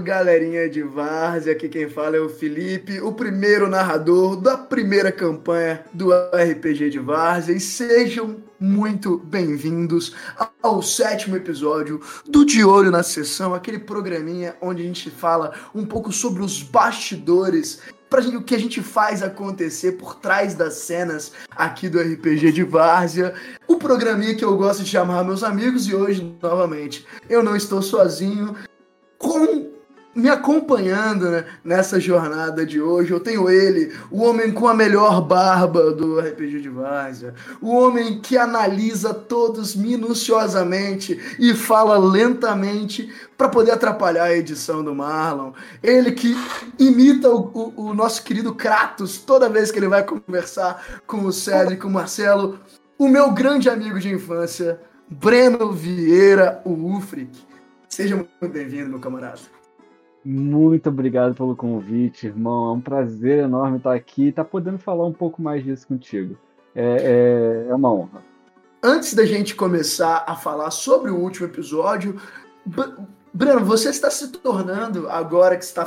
galerinha de Várzea, aqui quem fala é o Felipe, o primeiro narrador da primeira campanha do RPG de Várzea, e sejam muito bem-vindos ao sétimo episódio do De Olho na Sessão, aquele programinha onde a gente fala um pouco sobre os bastidores para o que a gente faz acontecer por trás das cenas aqui do RPG de Várzea. O programinha que eu gosto de chamar meus amigos e hoje, novamente, eu não estou sozinho. Com me acompanhando né, nessa jornada de hoje, eu tenho ele, o homem com a melhor barba do RPG de Várzea, o homem que analisa todos minuciosamente e fala lentamente para poder atrapalhar a edição do Marlon, ele que imita o, o, o, nosso querido Kratos toda vez que ele vai conversar com o Cédric, com o Marcelo, o meu grande amigo de infância, Breno Vieira, o Ufric. Seja muito bem-vindo, meu camarada. Muito obrigado pelo convite, irmão. É um prazer enorme estar aqui e estar podendo falar um pouco mais disso contigo. É, é, é uma honra. Antes da gente começar a falar sobre o último episódio, Breno, você está se tornando, agora que está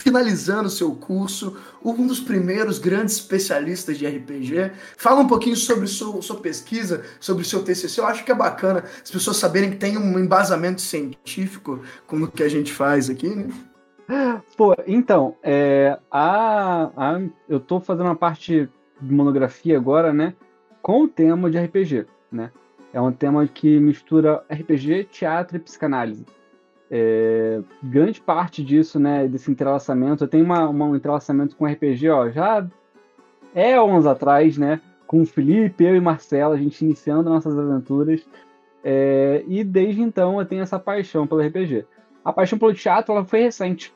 finalizando seu curso, um dos primeiros grandes especialistas de RPG. Fala um pouquinho sobre sua, sua pesquisa, sobre o seu TCC. Eu acho que é bacana as pessoas saberem que tem um embasamento científico com o que a gente faz aqui, né? Pô, então, é, a, a, eu estou fazendo uma parte de monografia agora, né, com o tema de RPG, né? É um tema que mistura RPG, teatro e psicanálise. É, grande parte disso, né, desse entrelaçamento, eu tenho uma, uma, um entrelaçamento com RPG, ó, já é anos atrás, né, com o Felipe, eu e Marcela, a gente iniciando nossas aventuras, é, e desde então eu tenho essa paixão pelo RPG. A paixão pelo teatro, ela foi recente.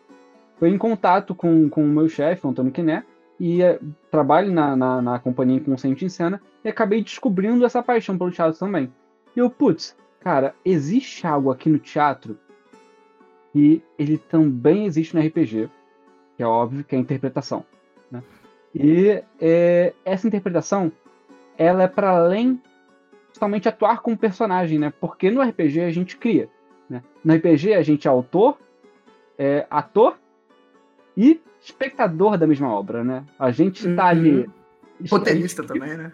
Foi em contato com, com o meu chefe, Antônio Quiné, e é, trabalho na, na, na companhia Inconsciente em Cena, e acabei descobrindo essa paixão pelo teatro também. E eu, putz, cara, existe algo aqui no teatro e ele também existe no RPG, que é óbvio que é a interpretação. Né? E é, essa interpretação, ela é para além somente atuar como personagem, né? Porque no RPG a gente cria. Né? No RPG a gente é autor, é ator e espectador da mesma obra, né? A gente está ali. Uhum. Roteirista também, né?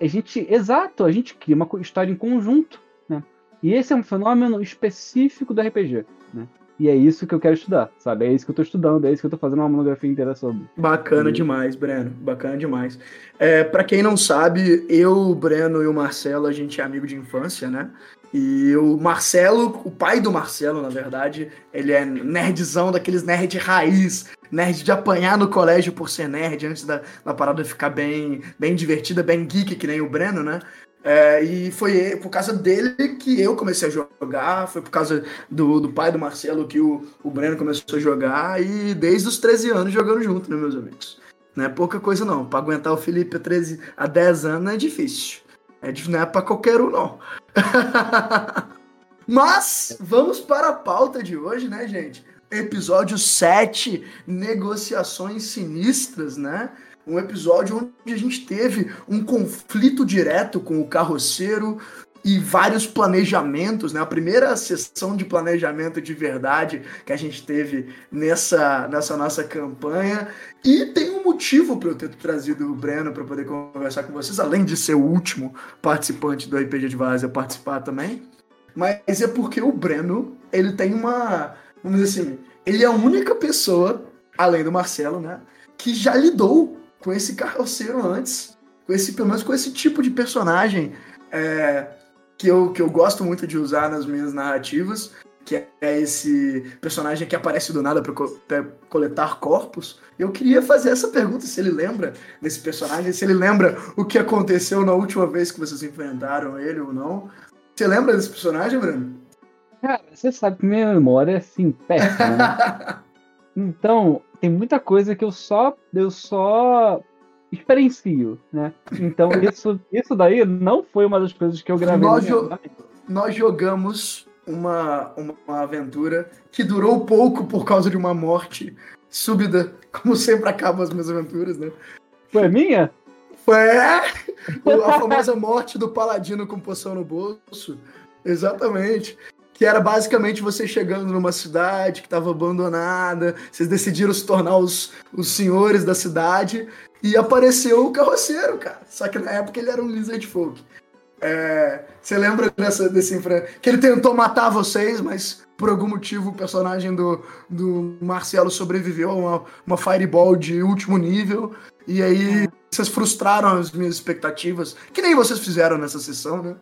A gente, exato, a gente cria uma história em conjunto? E esse é um fenômeno específico do RPG. Né? E é isso que eu quero estudar, sabe? É isso que eu tô estudando, é isso que eu tô fazendo uma monografia inteira sobre. Bacana e... demais, Breno. Bacana demais. É, para quem não sabe, eu, o Breno e o Marcelo, a gente é amigo de infância, né? E o Marcelo, o pai do Marcelo, na verdade, ele é nerdzão daqueles nerd raiz, nerd de apanhar no colégio por ser nerd, antes da, da parada ficar bem, bem divertida, bem geek, que nem o Breno, né? É, e foi por causa dele que eu comecei a jogar, foi por causa do, do pai do Marcelo que o, o Breno começou a jogar, e desde os 13 anos jogando junto, né, meus amigos? Não é pouca coisa não, para aguentar o Felipe a, 13, a 10 anos é difícil. É, não é pra qualquer um, não. Mas vamos para a pauta de hoje, né, gente? Episódio 7, negociações sinistras, né? Um episódio onde a gente teve um conflito direto com o carroceiro e vários planejamentos, né? A primeira sessão de planejamento de verdade que a gente teve nessa, nessa nossa campanha. E tem um motivo para eu ter trazido o Breno para poder conversar com vocês, além de ser o último participante do RPG de Várzea participar também. Mas é porque o Breno, ele tem uma, vamos dizer assim, ele é a única pessoa, além do Marcelo, né, que já lidou com esse carroceiro antes, com esse, pelo menos com esse tipo de personagem é, que, eu, que eu gosto muito de usar nas minhas narrativas, que é esse personagem que aparece do nada para coletar corpos. Eu queria fazer essa pergunta se ele lembra desse personagem, se ele lembra o que aconteceu na última vez que vocês enfrentaram ele ou não. Você lembra desse personagem, Bruno? Cara, você sabe que minha memória é assim, péssima. Né? então, tem muita coisa que eu só eu só experiencio, né? Então isso, isso daí não foi uma das coisas que eu gravei. Nós, jo nós jogamos uma, uma aventura que durou pouco por causa de uma morte súbita, como sempre acabam as minhas aventuras, né? Foi minha? Foi é, a famosa morte do paladino com poção no bolso. Exatamente que era basicamente você chegando numa cidade que estava abandonada, vocês decidiram se tornar os, os senhores da cidade, e apareceu o carroceiro, cara. Só que na época ele era um Lizard Folk. É, você lembra dessa, desse que ele tentou matar vocês, mas por algum motivo o personagem do, do Marcelo sobreviveu a uma, uma Fireball de último nível. E aí vocês frustraram as minhas expectativas, que nem vocês fizeram nessa sessão, né?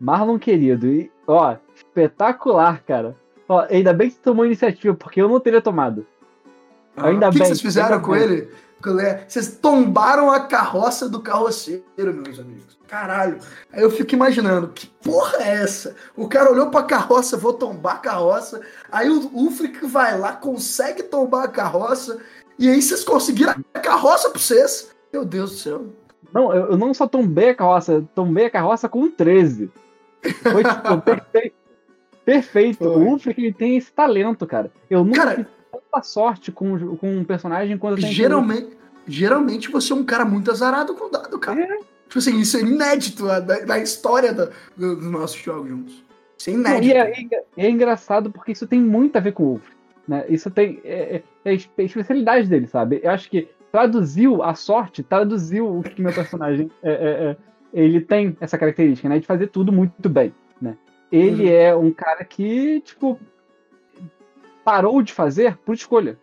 Marlon querido, e, ó, espetacular, cara. Ó, ainda bem que você tomou iniciativa, porque eu não teria tomado. Ah, ainda o que bem. O que vocês fizeram com bem. ele? Vocês tombaram a carroça do carroceiro, meus amigos. Caralho. Aí eu fico imaginando, que porra é essa? O cara olhou pra carroça, vou tombar a carroça. Aí o Ufric vai lá, consegue tombar a carroça. E aí vocês conseguiram a carroça pra vocês. Meu Deus do céu. Não, eu, eu não só tombei a carroça, tombei a carroça com 13. Foi tipo, perfeito. Perfeito. Foi. O Ulfric ele tem esse talento, cara. Eu nunca cara, tive tanta sorte com, com um personagem quando eu geralmente, geralmente você é um cara muito azarado com dado, cara. É. Tipo assim, isso é inédito na, história do, do, dos nossos jogos juntos. Isso é inédito. E é, é, engraçado porque isso tem muito a ver com o Ulfric. Né? Isso tem. É, é, é a especialidade dele, sabe? Eu acho que traduziu a sorte, traduziu o que meu personagem é, é, é ele tem essa característica, né? De fazer tudo muito bem, né? Ele uhum. é um cara que, tipo, parou de fazer por escolha.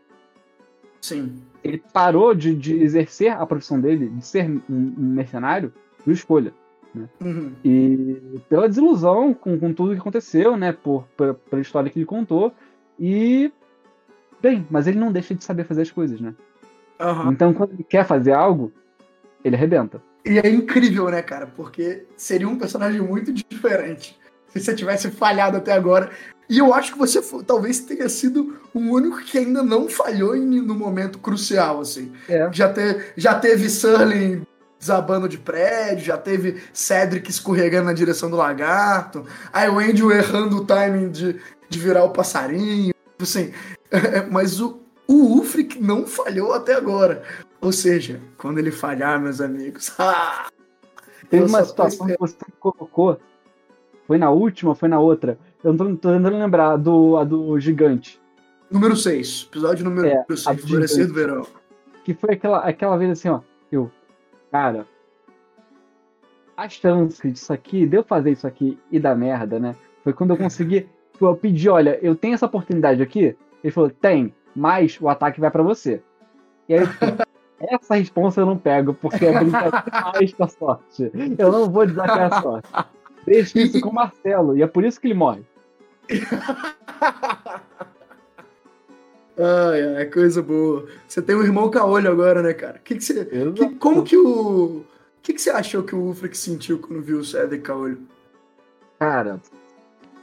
Sim. Ele parou de, de exercer a profissão dele, de ser um, mercenário, por escolha. Né? Uhum. E pela desilusão com, com tudo que aconteceu, né? Por, por, pela história que ele contou. E. Bem, mas ele não deixa de saber fazer as coisas, né? Uhum. Então, quando ele quer fazer algo, ele arrebenta. E é incrível, né, cara? Porque seria um personagem muito diferente se você tivesse falhado até agora. E eu acho que você talvez tenha sido o único que ainda não falhou em, no momento crucial, assim. É. Já, te, já teve Surly desabando de prédio, já teve Cedric escorregando na direção do lagarto, aí o Andrew errando o timing de, de virar o passarinho, assim. mas o, o Ufric não falhou até agora. Ou seja, quando ele falhar, meus amigos. Ah, Teve uma situação que você colocou. Foi na última, foi na outra. Eu não tô, tô tentando lembrar do, a do gigante. Número 6. Episódio número 6, é, Florescer do Verão. Que foi aquela, aquela vez assim, ó. Eu, cara, a chance disso aqui, de eu fazer isso aqui e dar merda, né? Foi quando eu consegui. eu pedi, olha, eu tenho essa oportunidade aqui. Ele falou, tem, mas o ataque vai para você. E aí, essa resposta eu não pego, porque é brincadeira mais com a sorte. Eu não vou desafiar a sorte. Deixa isso com o Marcelo, e é por isso que ele morre. Ai, ai, coisa boa. Você tem um irmão caolho agora, né, cara? Que que você, que, como que o. O que, que você achou que o Ufric sentiu quando viu o Cedric caolho? Cara,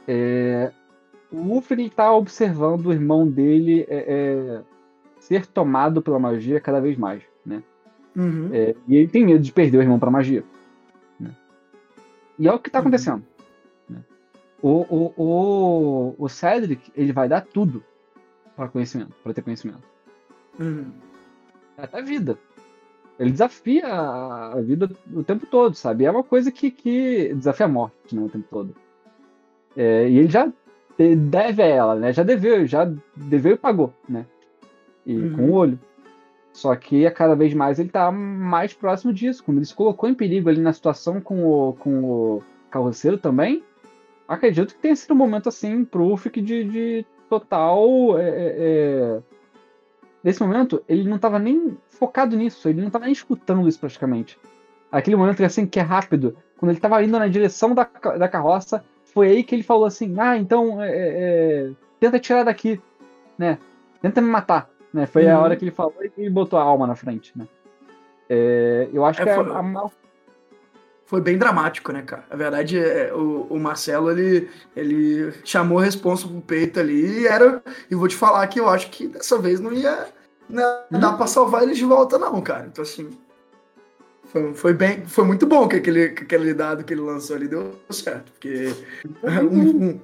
é, o Ufric tá observando o irmão dele é, é, ser tomado pela magia cada vez mais, né? Uhum. É, e ele tem medo de perder o irmão para magia. Né? E é o que tá uhum. acontecendo. Né? O, o, o, o Cedric, ele vai dar tudo para conhecimento, para ter conhecimento. Uhum. Até a vida. Ele desafia a vida o tempo todo, sabe? É uma coisa que, que desafia a morte né, o tempo todo. É, e ele já deve a ela, né? Já deveu, já deveu e pagou, né? E uhum. com o olho. Só que a cada vez mais ele tá mais próximo disso. Quando ele se colocou em perigo ali na situação com o, com o carroceiro também, acredito que tenha sido um momento assim pro Ufik de, de total. É, é, é... Nesse momento, ele não estava nem focado nisso, ele não estava nem escutando isso praticamente. Aquele momento assim, que é rápido, quando ele estava indo na direção da, da carroça, foi aí que ele falou assim: Ah, então é, é, tenta tirar daqui, né? Tenta me matar. Né? Foi uhum. a hora que ele falou e botou a alma na frente, né? É, eu acho é, que é foi, a, a... foi bem dramático, né, cara? A verdade é o, o Marcelo ele, ele chamou a responsa pro peito ali e era. E vou te falar que eu acho que dessa vez não ia né, uhum. dar pra salvar eles de volta, não, cara. Então assim. Foi, foi, bem, foi muito bom que aquele, que aquele dado que ele lançou ali deu certo. Porque um, um,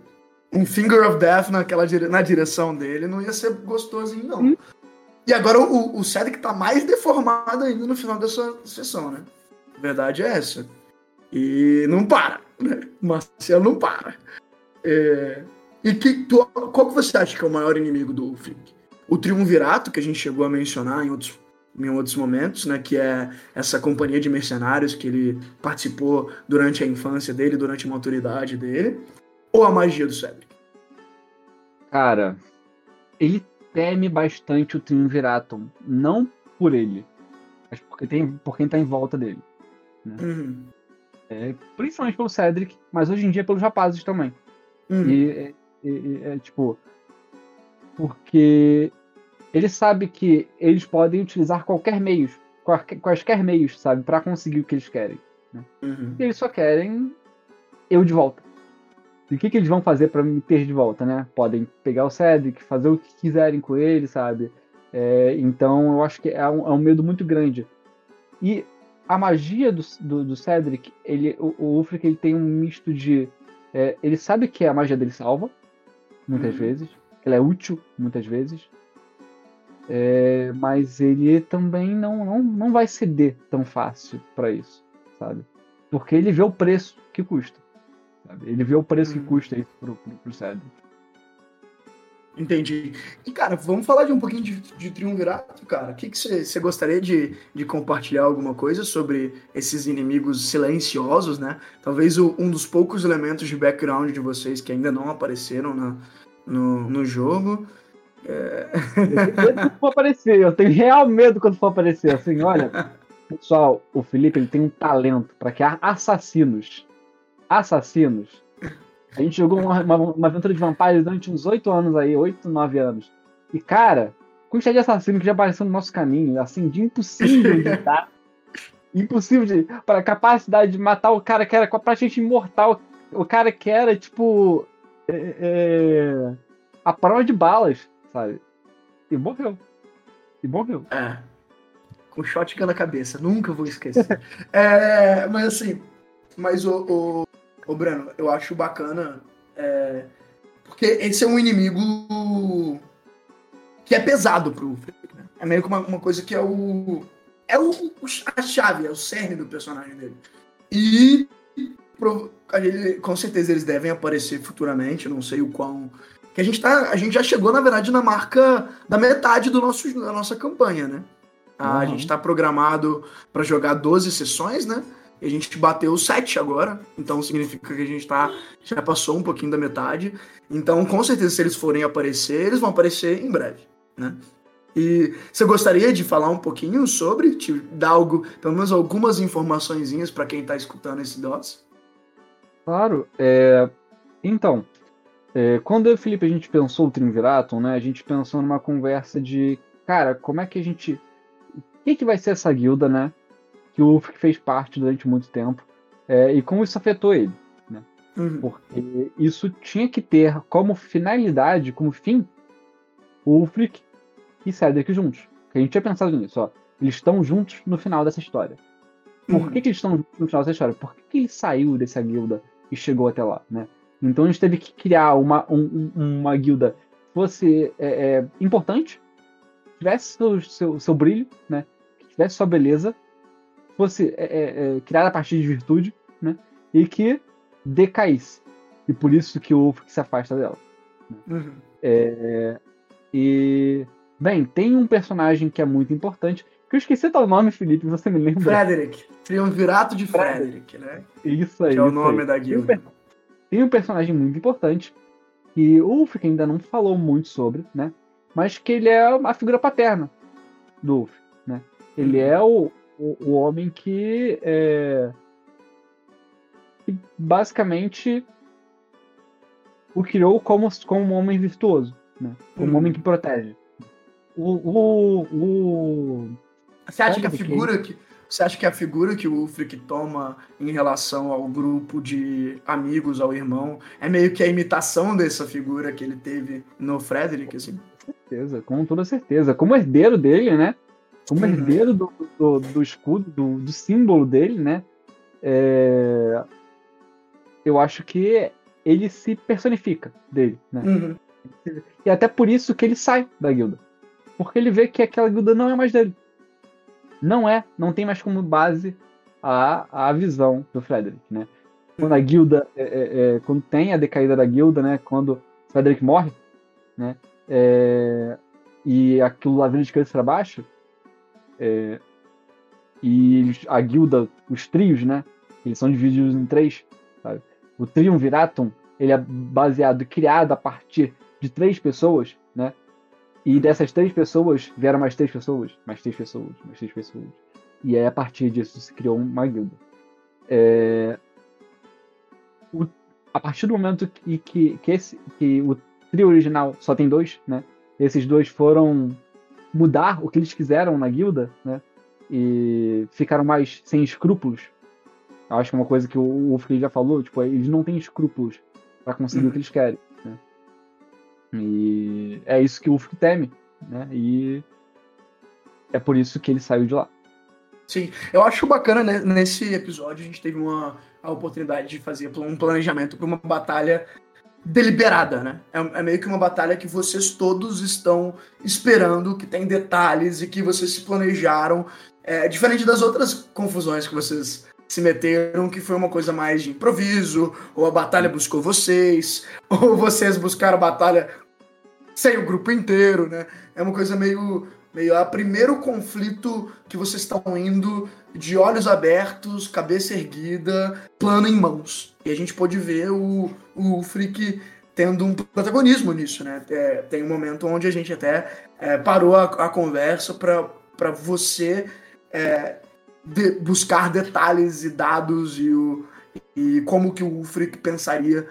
um Finger of Death naquela, na direção dele não ia ser gostosinho, não. Uhum. E agora o, o Cedric tá mais deformado ainda no final dessa sessão, né? A verdade é essa. E não para. Né? Marcelo não para. É... E que, tu, qual que você acha que é o maior inimigo do Ulfric? O Triunvirato, que a gente chegou a mencionar em outros, em outros momentos, né? Que é essa companhia de mercenários que ele participou durante a infância dele, durante a maturidade dele. Ou a magia do Cedric? Cara, ele teme bastante o Triunvirato. Não por ele, mas porque tem, por quem tá em volta dele. Né? Uhum. É, principalmente pelo Cedric, mas hoje em dia pelos rapazes também. Uhum. E, é, tipo, porque ele sabe que eles podem utilizar qualquer meios, quaisquer meios, sabe, para conseguir o que eles querem. Né? Uhum. E eles só querem eu de volta. E o que, que eles vão fazer para me ter de volta, né? Podem pegar o Cedric, fazer o que quiserem com ele, sabe? É, então eu acho que é um, é um, medo muito grande. E a magia do, do, do Cedric, ele, o, o Ulfric, ele tem um misto de. É, ele sabe que a magia dele salva, muitas uhum. vezes. Ela é útil, muitas vezes. É, mas ele também não, não, não vai ceder tão fácil para isso, sabe? Porque ele vê o preço que custa. Sabe? Ele vê o preço uhum. que custa isso pro, pro, pro Cedric. Entendi. E, cara, vamos falar de um pouquinho de, de Triunvirato, cara. O que você gostaria de, de compartilhar alguma coisa sobre esses inimigos silenciosos, né? Talvez o, um dos poucos elementos de background de vocês que ainda não apareceram na, no, no jogo. É... Eu for aparecer, eu tenho real medo quando for aparecer. Assim, olha, pessoal, o Felipe ele tem um talento para criar assassinos. Assassinos a gente jogou uma, uma, uma aventura de Vampires durante uns 8 anos aí, 8, 9 anos. E, cara, quantidade de assassino que já apareceu no nosso caminho, assim, de impossível de impossível de. Para a capacidade de matar o cara que era praticamente imortal. O cara que era, tipo. É, é, a prova de balas, sabe? E morreu. E morreu. É. Com shotgun na cabeça, nunca vou esquecer. é, mas assim. Mas o, o Ô, Breno, eu acho bacana. É, porque esse é um inimigo que é pesado pro Ulfric, né? É meio que uma, uma, coisa que é o. É o, a chave, é o cerne do personagem dele. E ele, com certeza eles devem aparecer futuramente, não sei o quão. Que a gente tá. A gente já chegou, na verdade, na marca da metade do nosso, da nossa campanha, né? Uhum. A gente tá programado para jogar 12 sessões, né? E a gente bateu 7 agora, então significa que a gente tá, já passou um pouquinho da metade. Então, com certeza, se eles forem aparecer, eles vão aparecer em breve, né? E você gostaria de falar um pouquinho sobre, te dar algo, pelo menos algumas informações para quem está escutando esse DOS? Claro. É... Então, é, quando eu e o Felipe a gente pensou o Triunviratum, né, a gente pensou numa conversa de, cara, como é que a gente. O que, que vai ser essa guilda, né? Que o Ulfric fez parte durante muito tempo é, e como isso afetou ele. Né? Uhum. Porque isso tinha que ter como finalidade, como fim, o Ulfric e Cedric juntos. a gente tinha pensado nisso, ó. Eles estão juntos no final dessa história. Por uhum. que, que, eles estão juntos no final dessa história? Por que, que ele saiu dessa guilda e chegou até lá, né? Então a gente teve que criar uma, um, uma guilda que fosse é, é, importante, tivesse seu, seu, seu brilho, né? Que tivesse sua beleza fosse é, é, é, criada a partir de virtude, né? E que decaísse. E por isso que o Ulf se afasta dela. Uhum. É, e bem, tem um personagem que é muito importante. Que eu esqueci o nome, Felipe, você me lembra? Frederick. Triunvirato de Frederick, né? Isso aí. Que é o nome aí. da guilda. Tem, tem um personagem muito importante que o Ulf ainda não falou muito sobre, né? Mas que ele é a figura paterna do Ulf, né? Ele uhum. é o, o, o homem que, é, que basicamente o criou como, como um homem virtuoso, né? Como um uhum. homem que protege. O, o, o... Você acha que a figura que você acha que a figura que o Ulfric toma em relação ao grupo de amigos, ao irmão, é meio que a imitação dessa figura que ele teve no Frederick, assim? Com certeza, com toda certeza. Como herdeiro dele, né? Como uhum. herdeiro do, do, do escudo, do, do, símbolo dele, né? É... Eu acho que ele se personifica dele, né? Uhum. E até por isso que ele sai da guilda. Porque ele vê que aquela guilda não é mais dele. Não é, não tem mais como base a, a visão do Frederick, né? quando a guilda, é, é, é, quando tem a decaída da guilda, né? Quando Frederick morre, né? É, e aquilo lá vem de cabeça para baixo, é, e a guilda, os trios, né? Eles são divididos em três, sabe? O Triumviratum, ele é baseado, criado a partir de três pessoas, né? E dessas três pessoas vieram mais três pessoas, mais três pessoas, mais três pessoas. E aí, a partir disso, se criou uma guilda. É... O... A partir do momento que, que, que, esse, que o trio original só tem dois, né? Esses dois foram mudar o que eles quiseram na guilda, né? E ficaram mais sem escrúpulos. Eu acho que é uma coisa que o Wolf já falou, tipo, eles não têm escrúpulos para conseguir o que eles querem. Né? E é isso que o Wolf teme, né? E é por isso que ele saiu de lá. Sim, eu acho bacana né, nesse episódio a gente teve uma a oportunidade de fazer um planejamento para uma batalha deliberada, né? É, é, meio que uma batalha que vocês todos estão esperando, que tem detalhes e que vocês se planejaram. É, diferente das outras confusões que vocês se meteram, que foi uma coisa mais de improviso, ou a batalha buscou vocês, ou vocês buscaram a batalha sem o grupo inteiro, né? É uma coisa meio meio a primeiro conflito que vocês estão indo de olhos abertos, cabeça erguida, plano em mãos. E a gente pôde ver o, o Freak tendo um protagonismo nisso, né? É, tem um momento onde a gente até é, parou a, a conversa para você é, de, buscar detalhes e dados e, o, e como que o Freak pensaria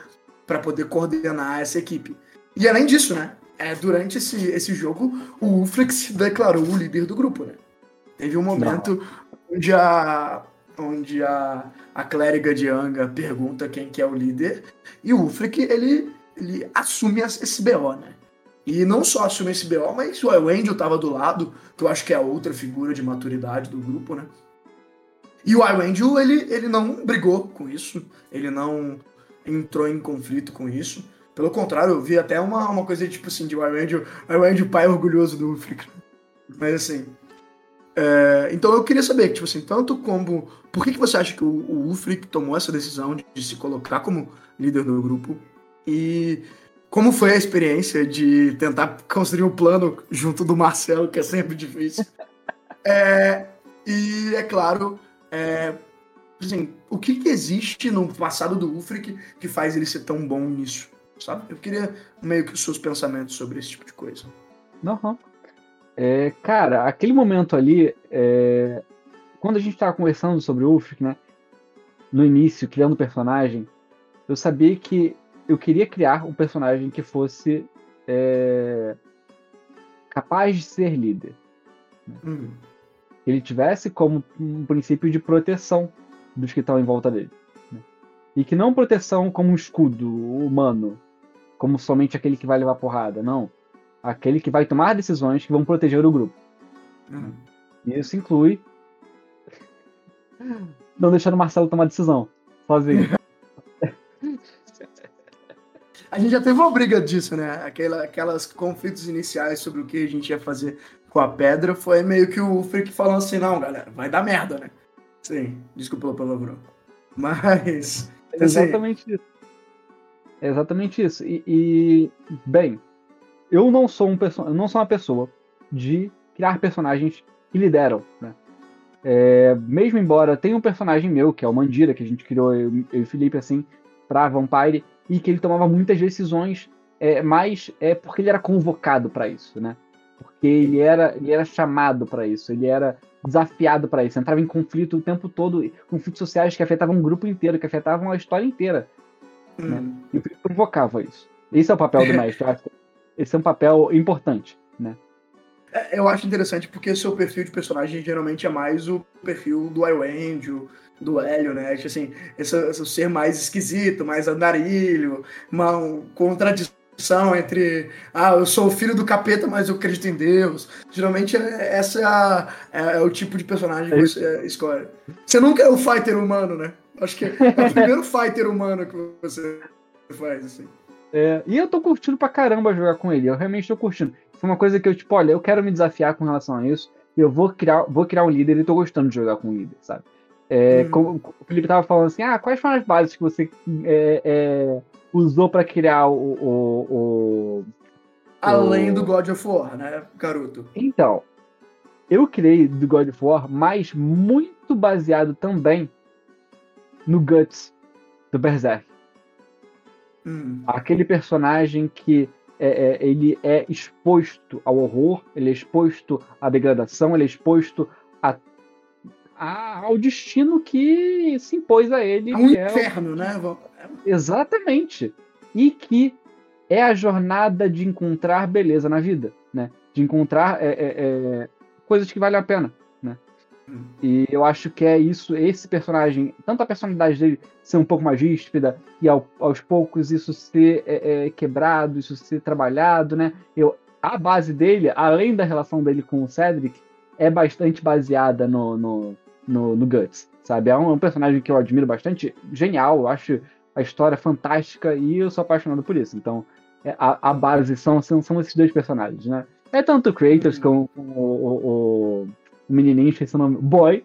para poder coordenar essa equipe. E além disso, né? é, durante esse, esse jogo, o Uflex se declarou o líder do grupo, né? Teve um momento Não. Onde a onde a, a clériga de Anga pergunta quem que é o líder, e o Uflex, ele, ele assume esse BO, né? E não só assume esse BO, mas o Angel tava do lado, que eu acho que é a outra figura de maturidade do grupo, né? E o Angel, ele, ele não brigou com isso, ele não entrou em conflito com isso. Pelo contrário, eu vi até uma, uma coisa tipo assim, de Ironhand, Ironhand pai orgulhoso do Ulfric. Mas assim. É, então eu queria saber, tipo assim, tanto como. Por que, que você acha que o, o tomou essa decisão de, de se colocar como líder do grupo? E como foi a experiência de tentar construir um plano junto do Marcelo, que é sempre difícil? É, e é claro, é, assim, o que, que, existe no passado do Ulfric que faz ele ser tão bom nisso? sabe? Eu queria meio que os seus pensamentos sobre esse tipo de coisa. Não, é, cara, aquele momento ali, é, quando a gente tava conversando sobre o Ulfric, né? No início, criando o personagem, eu sabia que eu queria criar um personagem que fosse é, capaz de ser líder. Uhum. Ele tivesse como um princípio de proteção dos que estão em volta dele. Né? E que não proteção como um escudo humano, como somente aquele que vai levar porrada, não. Aquele que vai tomar decisões que vão proteger o grupo. Uhum. Isso inclui não deixando o Marcelo tomar decisão sozinho. a gente já teve uma briga disso, né? Aquela, aquelas conflitos iniciais sobre o que a gente ia fazer com a pedra foi meio que o Freak falando assim, não, galera, vai dar merda, né? Sim, desculpa o palavrão. Mas. É exatamente assim, isso. É exatamente isso. E, e, bem, eu não sou um eu não sou uma pessoa de criar personagens que lideram, né? É, mesmo embora tenha um personagem meu, que é o Mandira, que a gente criou, eu, eu e o Felipe, assim, pra Vampire, e que ele tomava muitas decisões, é, mas é porque ele era convocado para isso, né? Porque ele era, ele era chamado para isso, ele era desafiado para isso, entrava em conflito o tempo todo, conflitos sociais que afetavam um grupo inteiro, que afetavam a história inteira. Né? Hum. E provocava isso. Esse é o papel do mestre. Esse é um papel importante, né? É, eu acho interessante porque seu perfil de personagem geralmente é mais o perfil do Iwend, do Hélio, né? Assim, esse, esse ser mais esquisito, mais andarilho, uma contradição entre ah, eu sou o filho do capeta, mas eu acredito em Deus. Geralmente é, essa é, a, é, é, o tipo de personagem que você escolhe. Você nunca é o fighter humano, né? Acho que é o primeiro fighter humano que você faz, assim. É, e eu tô curtindo pra caramba jogar com ele. Eu realmente tô curtindo. Foi uma coisa que eu, tipo, olha, eu quero me desafiar com relação a isso. Eu vou criar, vou criar um líder e tô gostando de jogar com o líder, sabe? É, hum. como o Felipe estava falando assim, ah, quais foram as bases que você é, é, usou para criar o, o, o, Além o... do God of War, né, garoto? Então, eu criei do God of War, mas muito baseado também no Guts do Berserk. Hum. Aquele personagem que é, é, ele é exposto ao horror, ele é exposto à degradação, ele é exposto a, a, ao destino que se impôs a ele. É um inferno, né? Exatamente. E que é a jornada de encontrar beleza na vida, né? De encontrar é, é, é coisas que valem a pena. E eu acho que é isso, esse personagem, tanto a personalidade dele ser um pouco mais ríspida e ao, aos poucos isso ser é, é, quebrado, isso ser trabalhado, né? Eu, a base dele, além da relação dele com o Cedric, é bastante baseada no, no, no, no Guts, sabe? É um, um, personagem que eu admiro bastante, genial, eu acho a história fantástica e eu sou apaixonado por isso. Então, é, a, a base são, são, são esses dois personagens, né? É tanto o Kratos como o, o, o o menininho, esqueci o nome. Boy.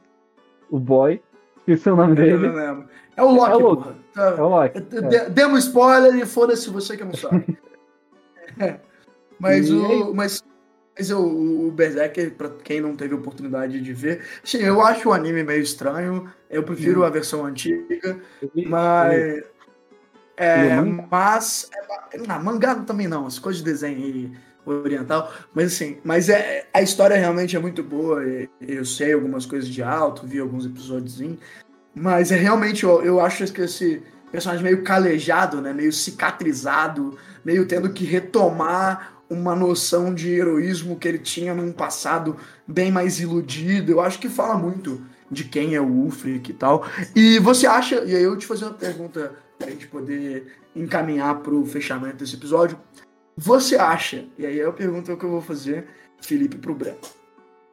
O Boy. Esqueci o nome dele. É o Loki, é o Loki. Tá. É o Loki. É. Demos spoiler e foda-se você que não sabe. é. Mas, o, mas, mas o, o Berserker, pra quem não teve oportunidade de ver, sim, eu acho o anime meio estranho. Eu prefiro hum. a versão antiga. Mas. É, mas. É, não, mangá também não, as coisas de desenho e oriental, mas assim, mas é, a história realmente é muito boa. Eu sei algumas coisas de alto, vi alguns episódios, mas é realmente eu, eu acho que esse personagem meio calejado, né, meio cicatrizado, meio tendo que retomar uma noção de heroísmo que ele tinha num passado bem mais iludido. Eu acho que fala muito de quem é o Ulfric e tal. E você acha, e aí eu te fazer uma pergunta pra gente poder encaminhar pro fechamento desse episódio. Você acha, e aí eu pergunto o que eu vou fazer, Felipe, pro Branco,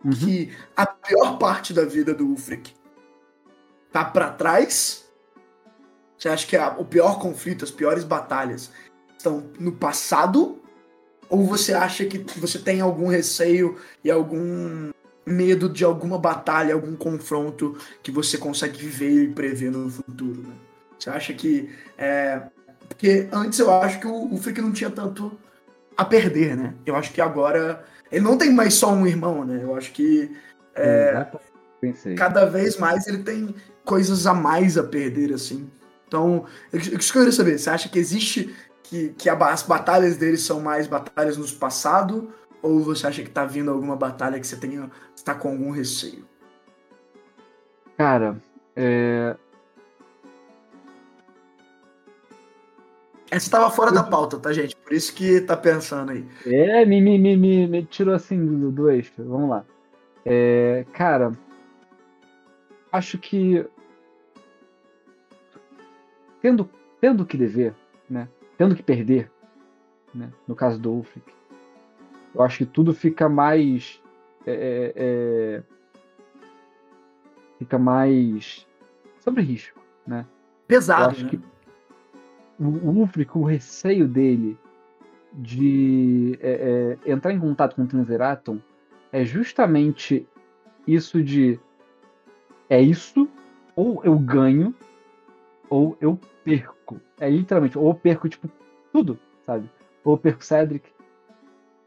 uhum. que a pior parte da vida do Ulfric tá para trás? Você acha que a, o pior conflito, as piores batalhas estão no passado? Ou você acha que você tem algum receio e algum medo de alguma batalha, algum confronto que você consegue viver e prever no futuro? Né? Você acha que. É... Porque antes eu acho que o Ulfric não tinha tanto a perder, né? Eu acho que agora ele não tem mais só um irmão, né? Eu acho que é, cada vez mais ele tem coisas a mais a perder, assim. Então, que eu queria saber, você acha que existe que, que as batalhas dele são mais batalhas no passado? Ou você acha que tá vindo alguma batalha que você tenha está com algum receio? Cara, é, Essa estava fora da pauta, tá, gente? Por isso que tá pensando aí. É, me, me, me, me, tirou assim do, do eixo. Vamos lá. É, cara, acho que tendo, tendo que dever, né? Tendo que perder, né? No caso do Ulfric, eu acho que tudo fica mais é, é, é fica mais sobre risco, né? Pesado, né? Que, o Ulfric, o receio dele de é, é, entrar em contato com o Transeraton é justamente isso de é isso, ou eu ganho, ou eu perco. É literalmente, ou eu perco, tipo, tudo, sabe? Ou eu perco Cedric,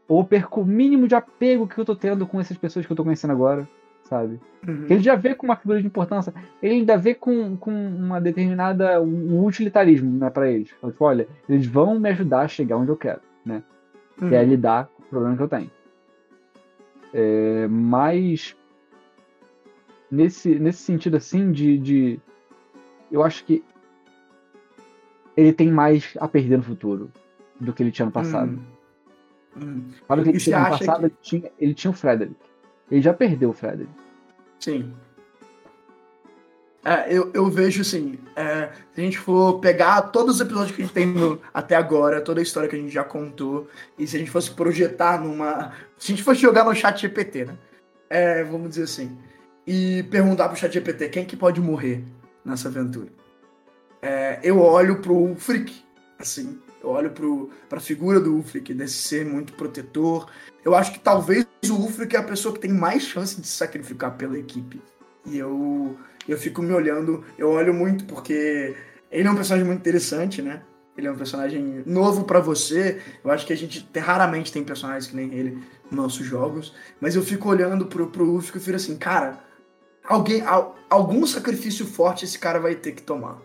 ou eu perco o mínimo de apego que eu tô tendo com essas pessoas que eu tô conhecendo agora, sabe? Uhum. Ele já vê com uma figura de importância, ele ainda vê com, com uma determinada um utilitarismo né, para eles. Tipo, olha, eles vão me ajudar a chegar onde eu quero, né? Uhum. Que é uhum. lidar com o problema que eu tenho. É, mas nesse, nesse sentido assim de, de eu acho que ele tem mais a perder no futuro do que ele tinha no passado. Hum. Hum. Para o que ele tinha no passado, que... ele, tinha, ele tinha o Frederick. Ele já perdeu o. Sim. É, eu, eu vejo assim, é, se a gente for pegar todos os episódios que a gente tem no, até agora, toda a história que a gente já contou, e se a gente fosse projetar numa. Se a gente fosse jogar no chat GPT, né? É, vamos dizer assim. E perguntar pro chat GPT quem que pode morrer nessa aventura. É, eu olho pro Freak, assim. Eu olho pro, pra figura do Ulfric, desse ser muito protetor. Eu acho que talvez o Ulfric é a pessoa que tem mais chance de se sacrificar pela equipe. E eu, Eu fico me olhando, eu olho muito porque ele é um personagem muito interessante, né? Ele é um personagem novo para você. Eu acho que a gente raramente tem personagens que nem ele nos nossos jogos. Mas eu fico olhando pro, pro Ufo e fico assim, cara, alguém, algum sacrifício forte esse cara vai ter que tomar.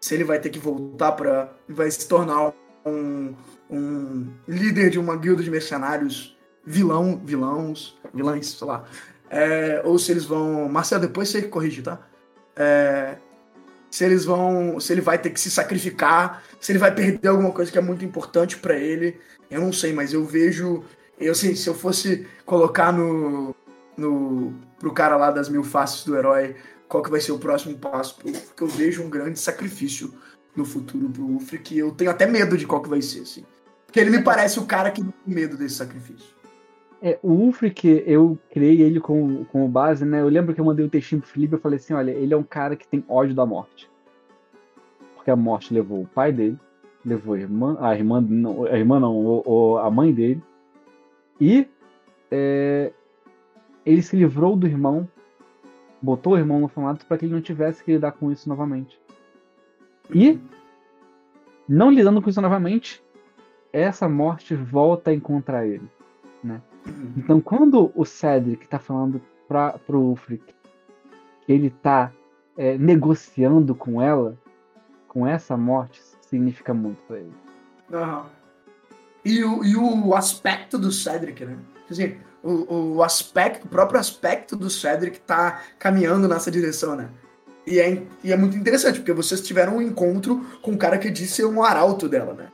Se ele vai ter que voltar para vai se tornar um, um líder de uma guilda de mercenários vilão, vilãos, vilãs, sei lá. É, ou se eles vão. Marcelo, depois você corrige, tá? É, se eles vão. Se ele vai ter que se sacrificar, se ele vai perder alguma coisa que é muito importante para ele. Eu não sei, mas eu vejo. Eu sei, se eu fosse colocar no. no pro cara lá das mil faces do herói qual que vai ser o próximo passo pro Ufre, que eu vejo um grande sacrifício no futuro pro Ufre, que eu tenho até medo de qual que vai ser, assim. Porque ele me parece o cara que tem medo desse sacrifício. É, o Ufre, que eu criei ele como, como base, né? Eu lembro que eu mandei um textinho pro Felipe, eu falei assim, olha, ele é um cara que tem ódio da morte. Porque a morte levou o pai dele, levou a irmã, a irmã não, a irmã não, ou, ou a mãe dele, e é, ele se livrou do irmão botou o irmão no formato para que ele não tivesse que lidar com isso novamente. E, não lidando com isso novamente, essa morte volta a encontrar ele. Né? Então, quando o Cedric está falando para o Ulfric que ele está é, negociando com ela, com essa morte, significa muito para ele. Uhum. E, o, e o aspecto do Cedric, né? Quer dizer, o, o aspecto, o próprio aspecto do Cedric tá caminhando nessa direção, né? E é, e é muito interessante, porque vocês tiveram um encontro com um cara que disse ser um arauto dela, né?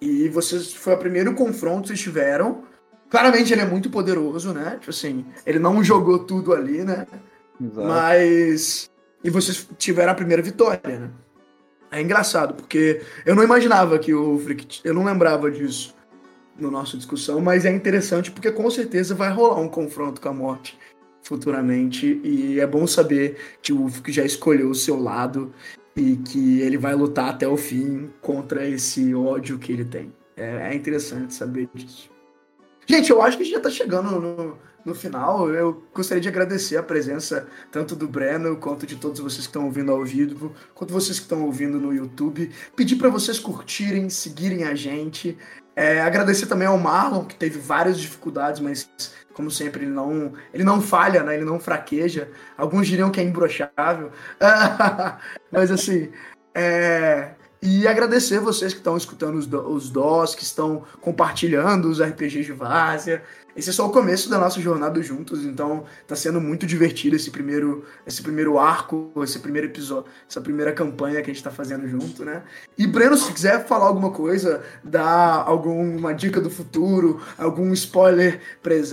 E vocês, foi o primeiro confronto que vocês tiveram. Claramente ele é muito poderoso, né? Tipo assim, ele não jogou tudo ali, né? Exato. Mas. E vocês tiveram a primeira vitória, né? É engraçado, porque eu não imaginava que o Frick. Eu não lembrava disso no nossa discussão, mas é interessante porque com certeza vai rolar um confronto com a morte futuramente e é bom saber que o Ufo já escolheu o seu lado e que ele vai lutar até o fim contra esse ódio que ele tem. É, é interessante saber disso. Gente, eu acho que a gente já tá chegando no, no final. Eu gostaria de agradecer a presença tanto do Breno quanto de todos vocês que estão ouvindo ao vivo, quanto vocês que estão ouvindo no YouTube. Pedir para vocês curtirem, seguirem a gente. É, agradecer também ao Marlon, que teve várias dificuldades, mas como sempre, ele não, ele não falha, né? Ele não fraqueja. Alguns diriam que é imbrochável. mas assim, é... E agradecer vocês que estão escutando os, os DOS, que estão compartilhando os RPGs de Várzea. Esse é só o começo da nossa jornada juntos, então tá sendo muito divertido esse primeiro, esse primeiro arco, esse primeiro episódio, essa primeira campanha que a gente tá fazendo junto, né? E Breno, se quiser falar alguma coisa, dar alguma dica do futuro, algum spoiler,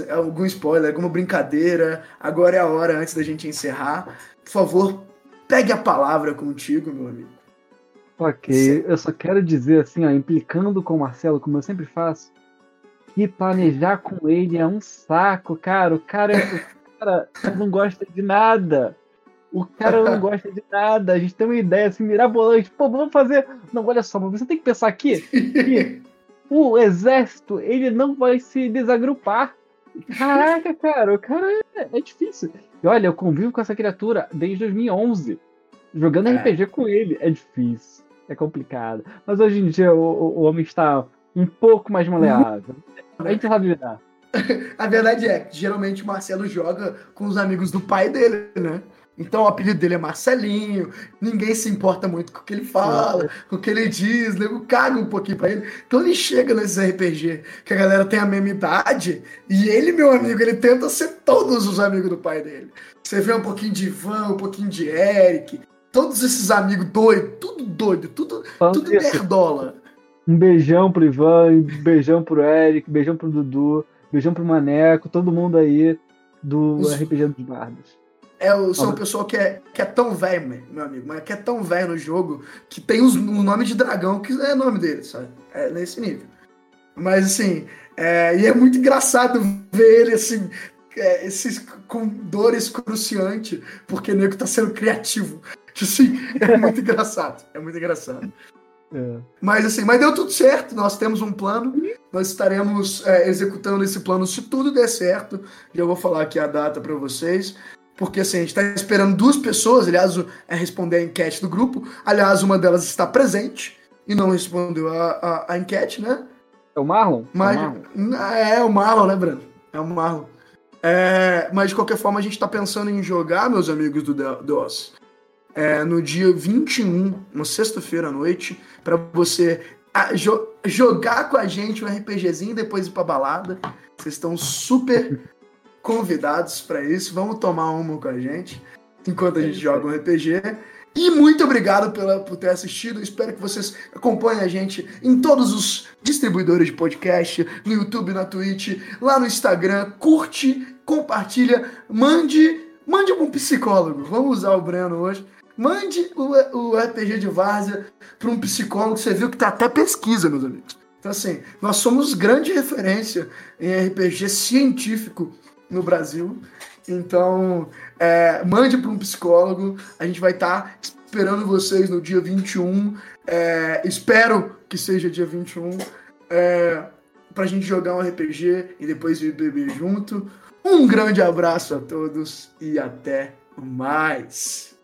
algum spoiler, alguma brincadeira, agora é a hora antes da gente encerrar. Por favor, pegue a palavra contigo, meu amigo. Ok, eu só quero dizer assim, ó, implicando com o Marcelo, como eu sempre faço, que planejar com ele é um saco, cara. O cara, o cara não gosta de nada. O cara não gosta de nada. A gente tem uma ideia assim, mirabolante. Pô, vamos fazer. Não, olha só, mas você tem que pensar aqui que o exército ele não vai se desagrupar. Caraca, cara, o cara é, é difícil. E olha, eu convivo com essa criatura desde 2011. Jogando é. RPG com ele é difícil, é complicado. Mas hoje em dia o, o homem está um pouco mais maleável. A gente sabe lidar. A verdade é que geralmente o Marcelo joga com os amigos do pai dele, né? Então o apelido dele é Marcelinho, ninguém se importa muito com o que ele fala, com o que ele diz, nego caga um pouquinho pra ele. Então ele chega nesses RPG que a galera tem a mesma idade, e ele, meu amigo, ele tenta ser todos os amigos do pai dele. Você vê um pouquinho de Ivan, um pouquinho de Eric, todos esses amigos doidos, tudo doido, tudo, tudo nerdola. Um beijão pro Ivan, um beijão pro Eric, um beijão pro Dudu, um beijão pro Maneco, todo mundo aí do Os... RPG dos Bardos. É, eu sou uma pessoa que é, que é tão velho, meu amigo, mas que é tão velho no jogo que tem o um nome de dragão que é nome dele, sabe? É nesse nível. Mas assim, é, e é muito engraçado ver ele assim, é, esses, com dor excruciante, porque o nego tá sendo criativo. Assim, é muito engraçado. É muito engraçado. É. Mas assim, mas deu tudo certo, nós temos um plano, nós estaremos é, executando esse plano se tudo der certo. Já vou falar aqui a data para vocês. porque assim, a gente está esperando duas pessoas, aliás, é responder a enquete do grupo. Aliás, uma delas está presente e não respondeu a, a, a enquete, né? É o Marlon? Mas, é, o Marlon. é o Marlon, né, Brando? É o Marlon. É, mas de qualquer forma, a gente está pensando em jogar, meus amigos do DOS, é, no dia 21, uma sexta-feira à noite, para você a, jo jogar com a gente um RPGzinho e depois ir pra balada. Vocês estão super convidados para isso. Vamos tomar uma com a gente enquanto a gente joga um RPG. E muito obrigado pela, por ter assistido. Espero que vocês acompanhem a gente em todos os distribuidores de podcast, no YouTube, na Twitch, lá no Instagram. Curte, compartilha, mande, mande um psicólogo. Vamos usar o Breno hoje. Mande o, o RPG de Várzea para um psicólogo. Você viu que tá até pesquisa, meus amigos. Então, assim, nós somos grande referência em RPG científico no Brasil. Então, é, mande para um psicólogo. A gente vai estar tá esperando vocês no dia 21. É, espero que seja dia 21. É, para a gente jogar um RPG e depois ir beber junto. Um grande abraço a todos e até mais.